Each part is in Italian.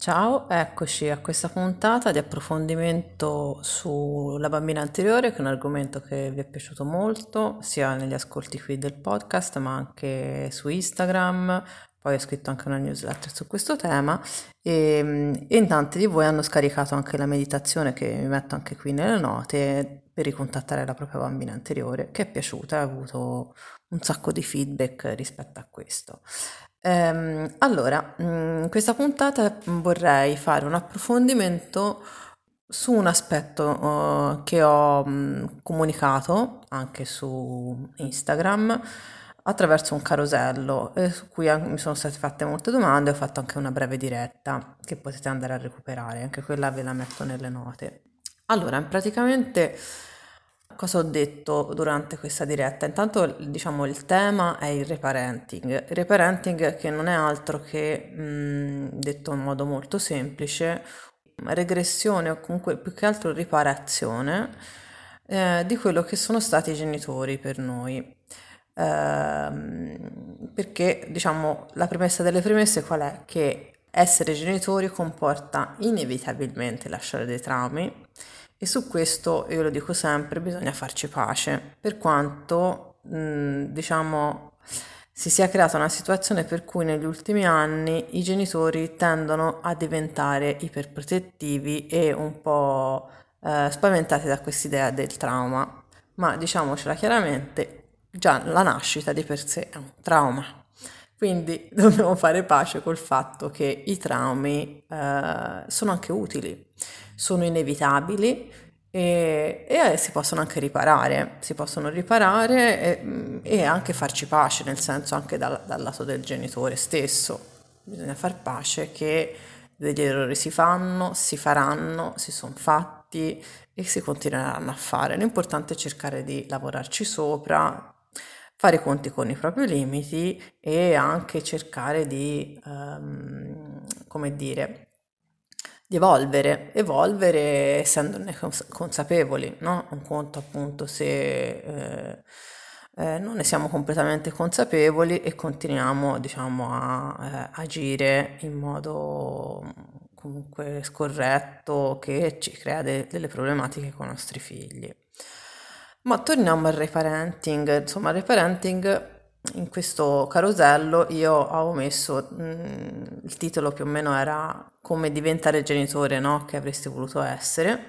Ciao, eccoci a questa puntata di approfondimento sulla bambina anteriore, che è un argomento che vi è piaciuto molto, sia negli ascolti qui del podcast, ma anche su Instagram. Poi ho scritto anche una newsletter su questo tema e, e in tanti di voi hanno scaricato anche la meditazione che mi metto anche qui nelle note per ricontattare la propria bambina anteriore, che è piaciuta e ha avuto un sacco di feedback rispetto a questo. Ehm, allora, in questa puntata vorrei fare un approfondimento su un aspetto uh, che ho mh, comunicato anche su Instagram attraverso un carosello eh, su cui mi sono state fatte molte domande ho fatto anche una breve diretta che potete andare a recuperare, anche quella ve la metto nelle note. Allora, praticamente Cosa ho detto durante questa diretta? Intanto diciamo il tema è il reparenting. Il reparenting che non è altro che, mh, detto in modo molto semplice, regressione o comunque più che altro riparazione eh, di quello che sono stati i genitori per noi. Eh, perché diciamo la premessa delle premesse qual è? Che essere genitori comporta inevitabilmente lasciare dei traumi e su questo, io lo dico sempre, bisogna farci pace, per quanto, mh, diciamo, si sia creata una situazione per cui negli ultimi anni i genitori tendono a diventare iperprotettivi e un po' eh, spaventati da quest'idea del trauma. Ma diciamocela chiaramente, già la nascita di per sé è un trauma. Quindi dobbiamo fare pace col fatto che i traumi eh, sono anche utili sono inevitabili e, e, si possono anche riparare, si possono riparare e, e anche farci pace, nel senso anche dal, dal, lato del genitore stesso. Bisogna far pace che degli errori si fanno, si faranno, si sono fatti e si continueranno a fare. L'importante è cercare di lavorarci sopra, fare i conti con i propri limiti e anche cercare di, um, come dire, di evolvere, evolvere essendone consapevoli, no? Un conto appunto se eh, eh, non ne siamo completamente consapevoli e continuiamo diciamo a eh, agire in modo comunque scorretto che ci crea de- delle problematiche con i nostri figli. Ma torniamo al reparenting, insomma il reparenting in questo carosello io avevo messo mh, mm, il titolo più o meno era come diventare genitore no? che avresti voluto essere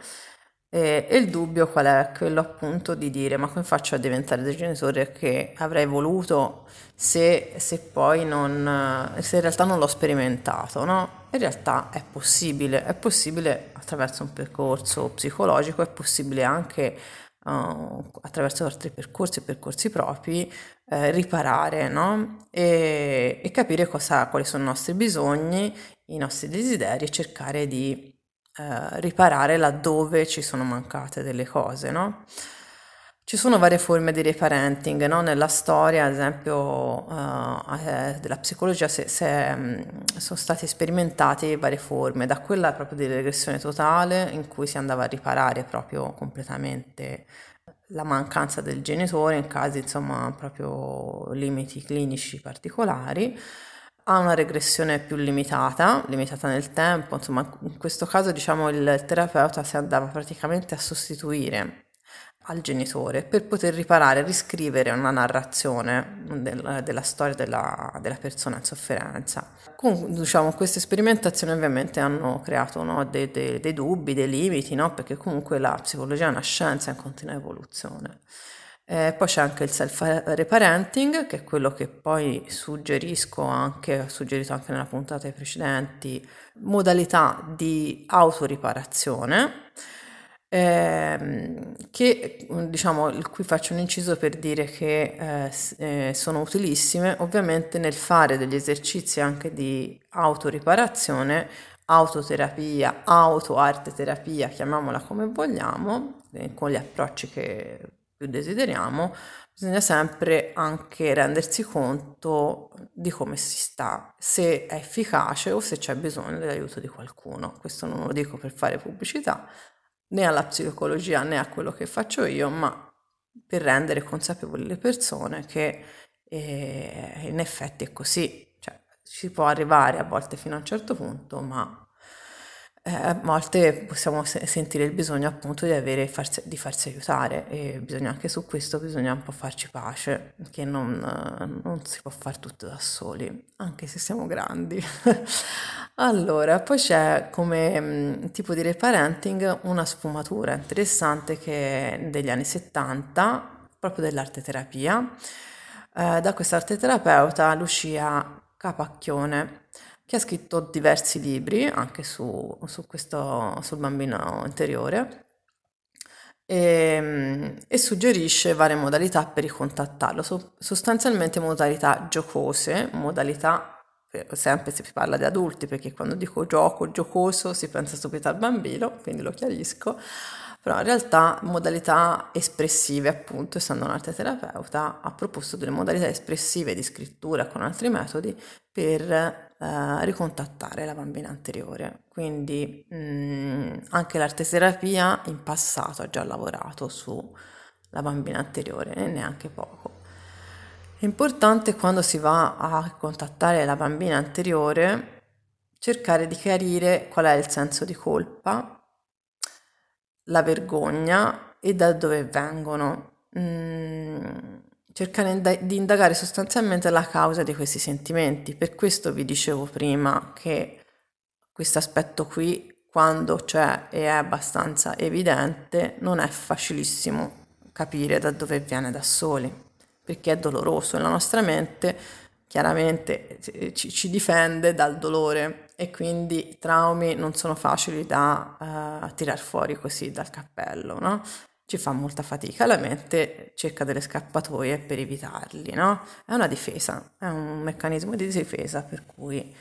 e, e, il dubbio qual è? Quello appunto di dire ma come faccio a diventare genitore che avrei voluto se, se poi non se in realtà non l'ho sperimentato no? In realtà è possibile, è possibile attraverso un percorso psicologico, è possibile anche uh, attraverso altri percorsi e percorsi propri, eh, riparare no? e, e, capire cosa, quali sono i nostri bisogni, i nostri desideri e cercare di eh, riparare laddove ci sono mancate delle cose. No? Ci sono varie forme di reparenting, no? nella storia ad esempio uh, della psicologia se, se, um, sono state sperimentate varie forme, da quella proprio di regressione totale in cui si andava a riparare proprio completamente la mancanza del genitore in casi insomma proprio limiti clinici particolari, a una regressione più limitata, limitata nel tempo, insomma in questo caso diciamo il terapeuta si andava praticamente a sostituire al genitore per poter riparare, riscrivere una narrazione del, della storia della, della, persona in sofferenza. Con, diciamo, queste sperimentazioni ovviamente hanno creato no, dei, dei, dei, dubbi, dei limiti, no? perché comunque la psicologia è una scienza in continua evoluzione. Eh, poi c'è anche il self-reparenting, che è quello che poi suggerisco anche, ho suggerito anche nella puntata precedenti, modalità di autoriparazione, ehm, che diciamo, cui faccio un inciso per dire che eh, eh, sono utilissime, ovviamente nel fare degli esercizi anche di autoriparazione, autoterapia, autoarte terapia, chiamiamola come vogliamo, eh, con gli approcci che più desideriamo, bisogna sempre anche rendersi conto di come si sta, se è efficace o se c'è bisogno dell'aiuto di qualcuno. Questo non lo dico per fare pubblicità né alla psicologia né a quello che faccio io, ma per rendere consapevoli le persone che eh, in effetti è così, cioè si può arrivare a volte fino a un certo punto, ma eh, a volte possiamo se- sentire il bisogno appunto di, avere, farsi, di farsi aiutare e bisogna anche su questo bisogna un po' farci pace, che non, non si può fare tutto da soli, anche se siamo grandi. allora, poi c'è come mh, mm, tipo di reparenting una sfumatura interessante che è degli anni 70, proprio dell'arte terapia. Eh, da questa arte terapeuta Lucia Capacchione che ha scritto diversi libri anche su, su questo, sul bambino interiore e, ehm, e, suggerisce varie modalità per ricontattarlo, so, sostanzialmente modalità giocose, modalità, eh, sempre si parla di adulti perché quando dico gioco, giocoso si pensa subito al bambino, quindi lo chiarisco, però in realtà modalità espressive appunto, essendo un'arte terapeuta, ha proposto delle modalità espressive di scrittura con altri metodi per eh, ricontattare la bambina anteriore. Quindi mh, mm, anche l'arteterapia in passato ha già lavorato sulla bambina anteriore e neanche poco. È importante quando si va a contattare la bambina anteriore cercare di chiarire qual è il senso di colpa, la vergogna e da dove vengono. Mm, cercare di indagare sostanzialmente la causa di questi sentimenti. Per questo vi dicevo prima che questo aspetto qui, quando c'è e è abbastanza evidente, non è facilissimo capire da dove viene da soli, perché è doloroso e la nostra mente chiaramente ci, ci difende dal dolore e quindi i traumi non sono facili da uh, tirar fuori così dal cappello, no? Ci fa molta fatica, la mente cerca delle scappatoie per evitarli, no? È una difesa, è un meccanismo di difesa per cui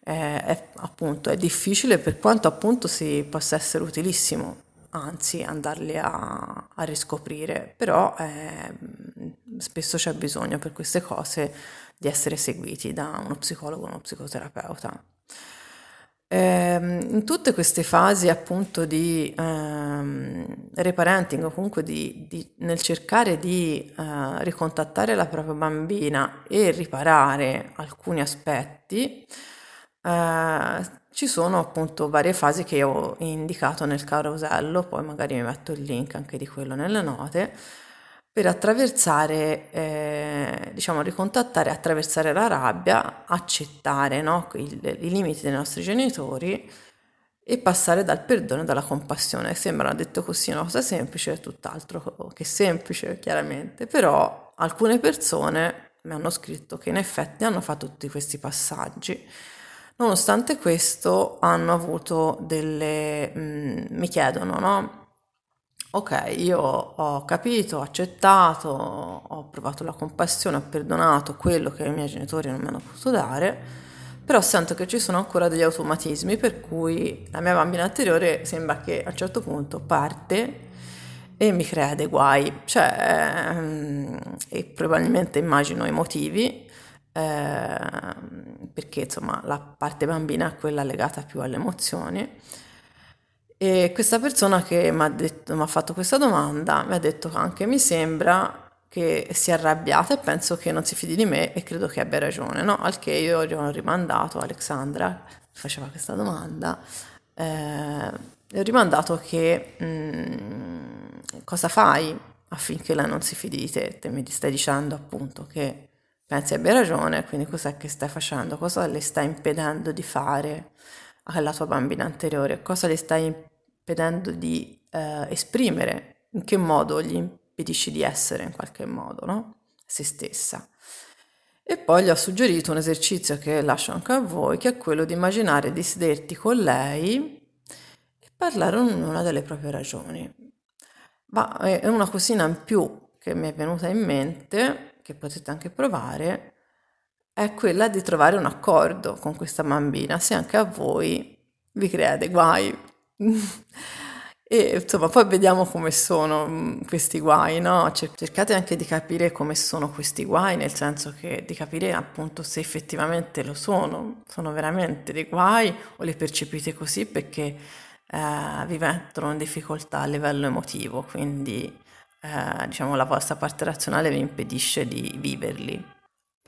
è, è, appunto, è difficile per quanto appunto si possa essere utilissimo, anzi andarli a, a riscoprire, però eh, spesso c'è bisogno per queste cose di essere seguiti da uno psicologo uno psicoterapeuta. Ehm, in tutte queste fasi appunto di ehm, reparenting o comunque di, di, nel cercare di eh, ricontattare la propria bambina e riparare alcuni aspetti, eh, ci sono appunto varie fasi che ho indicato nel carosello, poi magari mi metto il link anche di quello nelle note per attraversare, eh, diciamo, ricontattare, attraversare la rabbia, accettare no, il, i limiti dei nostri genitori e passare dal perdono e dalla compassione. Sembra detto così una cosa semplice, è tutt'altro che semplice, chiaramente, però alcune persone mi hanno scritto che in effetti hanno fatto tutti questi passaggi. Nonostante questo hanno avuto delle... Mh, mm, mi chiedono, no? Ok, io ho capito, ho accettato, ho provato la compassione, ho perdonato quello che i miei genitori non mi hanno potuto dare, però sento che ci sono ancora degli automatismi per cui la mia bambina anteriore sembra che a un certo punto parte e mi crea dei guai, cioè, ehm, e probabilmente immagino i motivi, eh, perché insomma la parte bambina è quella legata più alle emozioni e questa persona che mi ha, fatto questa domanda mi ha detto anche mi sembra che sia arrabbiata e penso che non si fidi di me e credo che abbia ragione, no? Al che io gli ho rimandato, Alexandra faceva questa domanda, eh, ho rimandato che mh, mm, cosa fai affinché lei non si fidi di te? Te mi stai dicendo appunto che pensi abbia ragione, quindi cos'è che stai facendo? Cosa le stai impedendo di fare alla tua bambina anteriore? Cosa le stai impedendo di eh, esprimere? In che modo gli impedisce di essere in qualche modo, no? Se stessa. E poi gli ho suggerito un esercizio che lascio anche a voi, che è quello di immaginare di sederti con lei e parlare ognuna delle proprie ragioni. Ma è una cosina in più che mi è venuta in mente, che potete anche provare, è quella di trovare un accordo con questa bambina, se anche a voi vi create guai. e insomma, poi vediamo come sono mm, questi guai, no? Cercate anche di capire come sono questi guai, nel senso che di capire appunto se effettivamente lo sono, sono veramente dei guai o li percepite così perché eh, vi mettono in difficoltà a livello emotivo, quindi eh, diciamo la vostra parte razionale vi impedisce di viverli.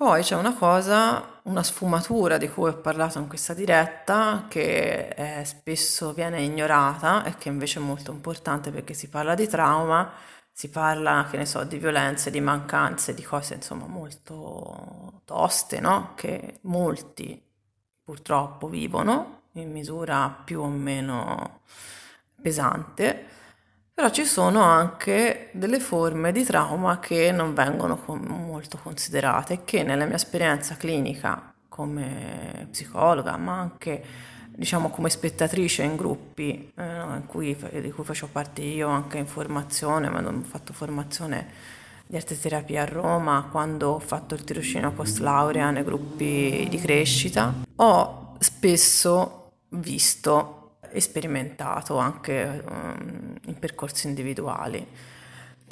Poi c'è una cosa, una sfumatura di cui ho parlato in questa diretta che eh, spesso viene ignorata e che invece è molto importante perché si parla di trauma, si parla, che ne so, di violenze, di mancanze, di cose insomma molto toste, no? Che molti purtroppo vivono in misura più o meno pesante però ci sono anche delle forme di trauma che non vengono com- molto considerate che nella mia esperienza clinica come psicologa, ma anche diciamo come spettatrice in gruppi eh, in cui, di cui faccio parte io anche in formazione, ma ho fatto formazione di arte terapia a Roma quando ho fatto il tirocinio post laurea nei gruppi di crescita, ho spesso visto e sperimentato anche um, in percorsi individuali.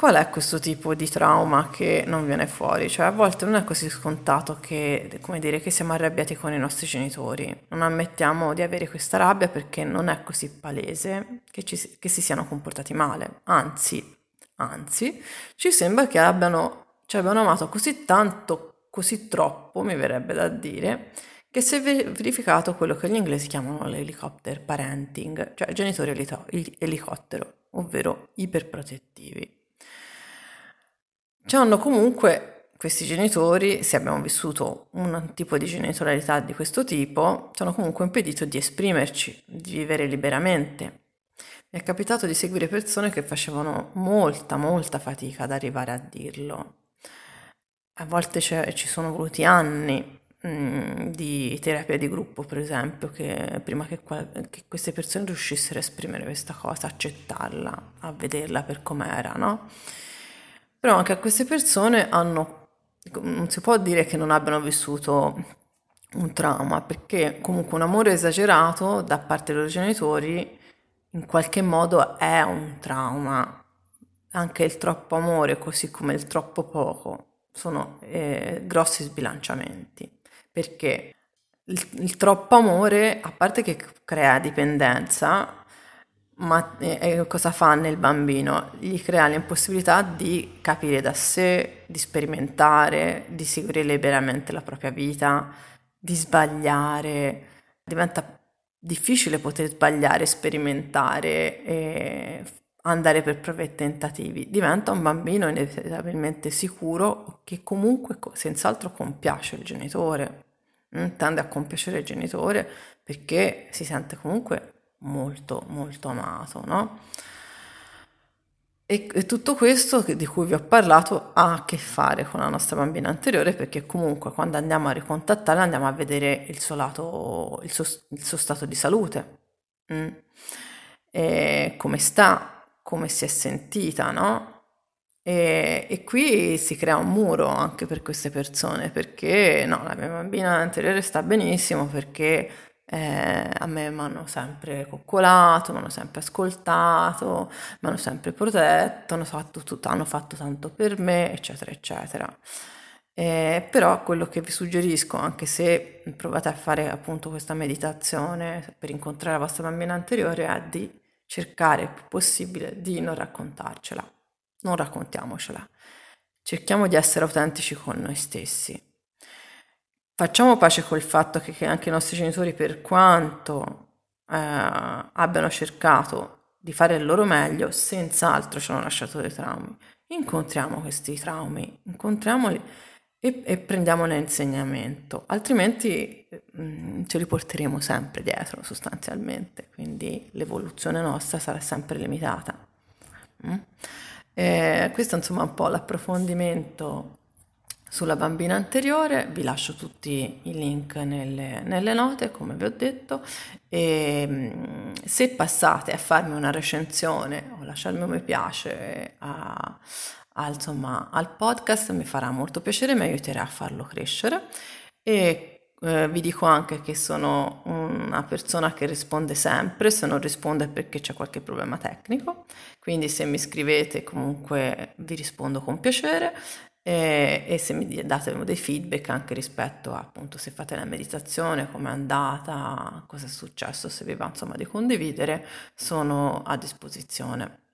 Qual è questo tipo di trauma che non viene fuori? Cioè a volte non è così scontato che, come dire, che siamo arrabbiati con i nostri genitori. Non ammettiamo di avere questa rabbia perché non è così palese che, ci, che si siano comportati male. Anzi, anzi, ci sembra che abbiano, ci abbiano amato così tanto, così troppo, mi verrebbe da dire, che si è verificato quello che gli inglesi chiamano l'helicopter parenting, cioè genitori elicottero, ovvero iperprotettivi. Ci hanno comunque questi genitori, se abbiamo vissuto un tipo di genitorialità di questo tipo, ci hanno comunque impedito di esprimerci, di vivere liberamente. Mi è capitato di seguire persone che facevano molta, molta fatica ad arrivare a dirlo. A volte ci sono voluti anni di terapia di gruppo, per esempio, che prima che, che, queste persone riuscissero a esprimere questa cosa, accettarla, a vederla per com'era, no? Però anche a queste persone hanno, non si può dire che non abbiano vissuto un trauma, perché comunque un amore esagerato da parte dei loro genitori in qualche modo è un trauma. Anche il troppo amore, così come il troppo poco, sono eh, grossi sbilanciamenti perché il, il troppo amore, a parte che crea dipendenza, ma eh, cosa fa nel bambino? Gli crea l'impossibilità di capire da sé, di sperimentare, di seguire liberamente la propria vita, di sbagliare. Diventa difficile poter sbagliare, sperimentare e andare per prove e tentativi. Diventa un bambino inevitabilmente sicuro che comunque senz'altro compiace il genitore, mm, tende a compiacere il genitore perché si sente comunque molto molto amato, no? E, tutto questo di cui vi ho parlato ha a che fare con la nostra bambina anteriore perché comunque quando andiamo a ricontattarla andiamo a vedere il suo lato, il suo, il suo stato di salute, mm? come sta, come si è sentita, no? E, e, qui si crea un muro anche per queste persone perché no, la mia bambina anteriore sta benissimo perché eh, a me mi hanno sempre coccolato, mi hanno sempre ascoltato, mi hanno sempre protetto, hanno fatto, tutto, hanno fatto tanto per me, eccetera, eccetera. Eh, però quello che vi suggerisco, anche se provate a fare appunto questa meditazione per incontrare la vostra bambina anteriore, è di cercare il più possibile di non raccontarcela, non raccontiamocela. Cerchiamo di essere autentici con noi stessi. Facciamo pace col fatto che anche i nostri genitori, per quanto eh, abbiano cercato di fare il loro meglio, senz'altro ci hanno lasciato dei traumi. Incontriamo questi traumi, incontriamoli e, e prendiamone insegnamento, altrimenti mh, mm, ce li porteremo sempre dietro sostanzialmente, quindi l'evoluzione nostra sarà sempre limitata. Mm? Eh, questo insomma è un po' l'approfondimento sulla bambina anteriore, vi lascio tutti i link nelle, nelle note, come vi ho detto, e mm, se passate a farmi una recensione o lasciarmi un mi piace a, a, insomma, al podcast mi farà molto piacere, mi aiuterà a farlo crescere. E eh, vi dico anche che sono una persona che risponde sempre, se non risponde è perché c'è qualche problema tecnico, quindi se mi scrivete comunque vi rispondo con piacere. E, e se mi date dei feedback anche rispetto a appunto se fate la meditazione, come è andata, cosa è successo, se vi va insomma di condividere, sono a disposizione.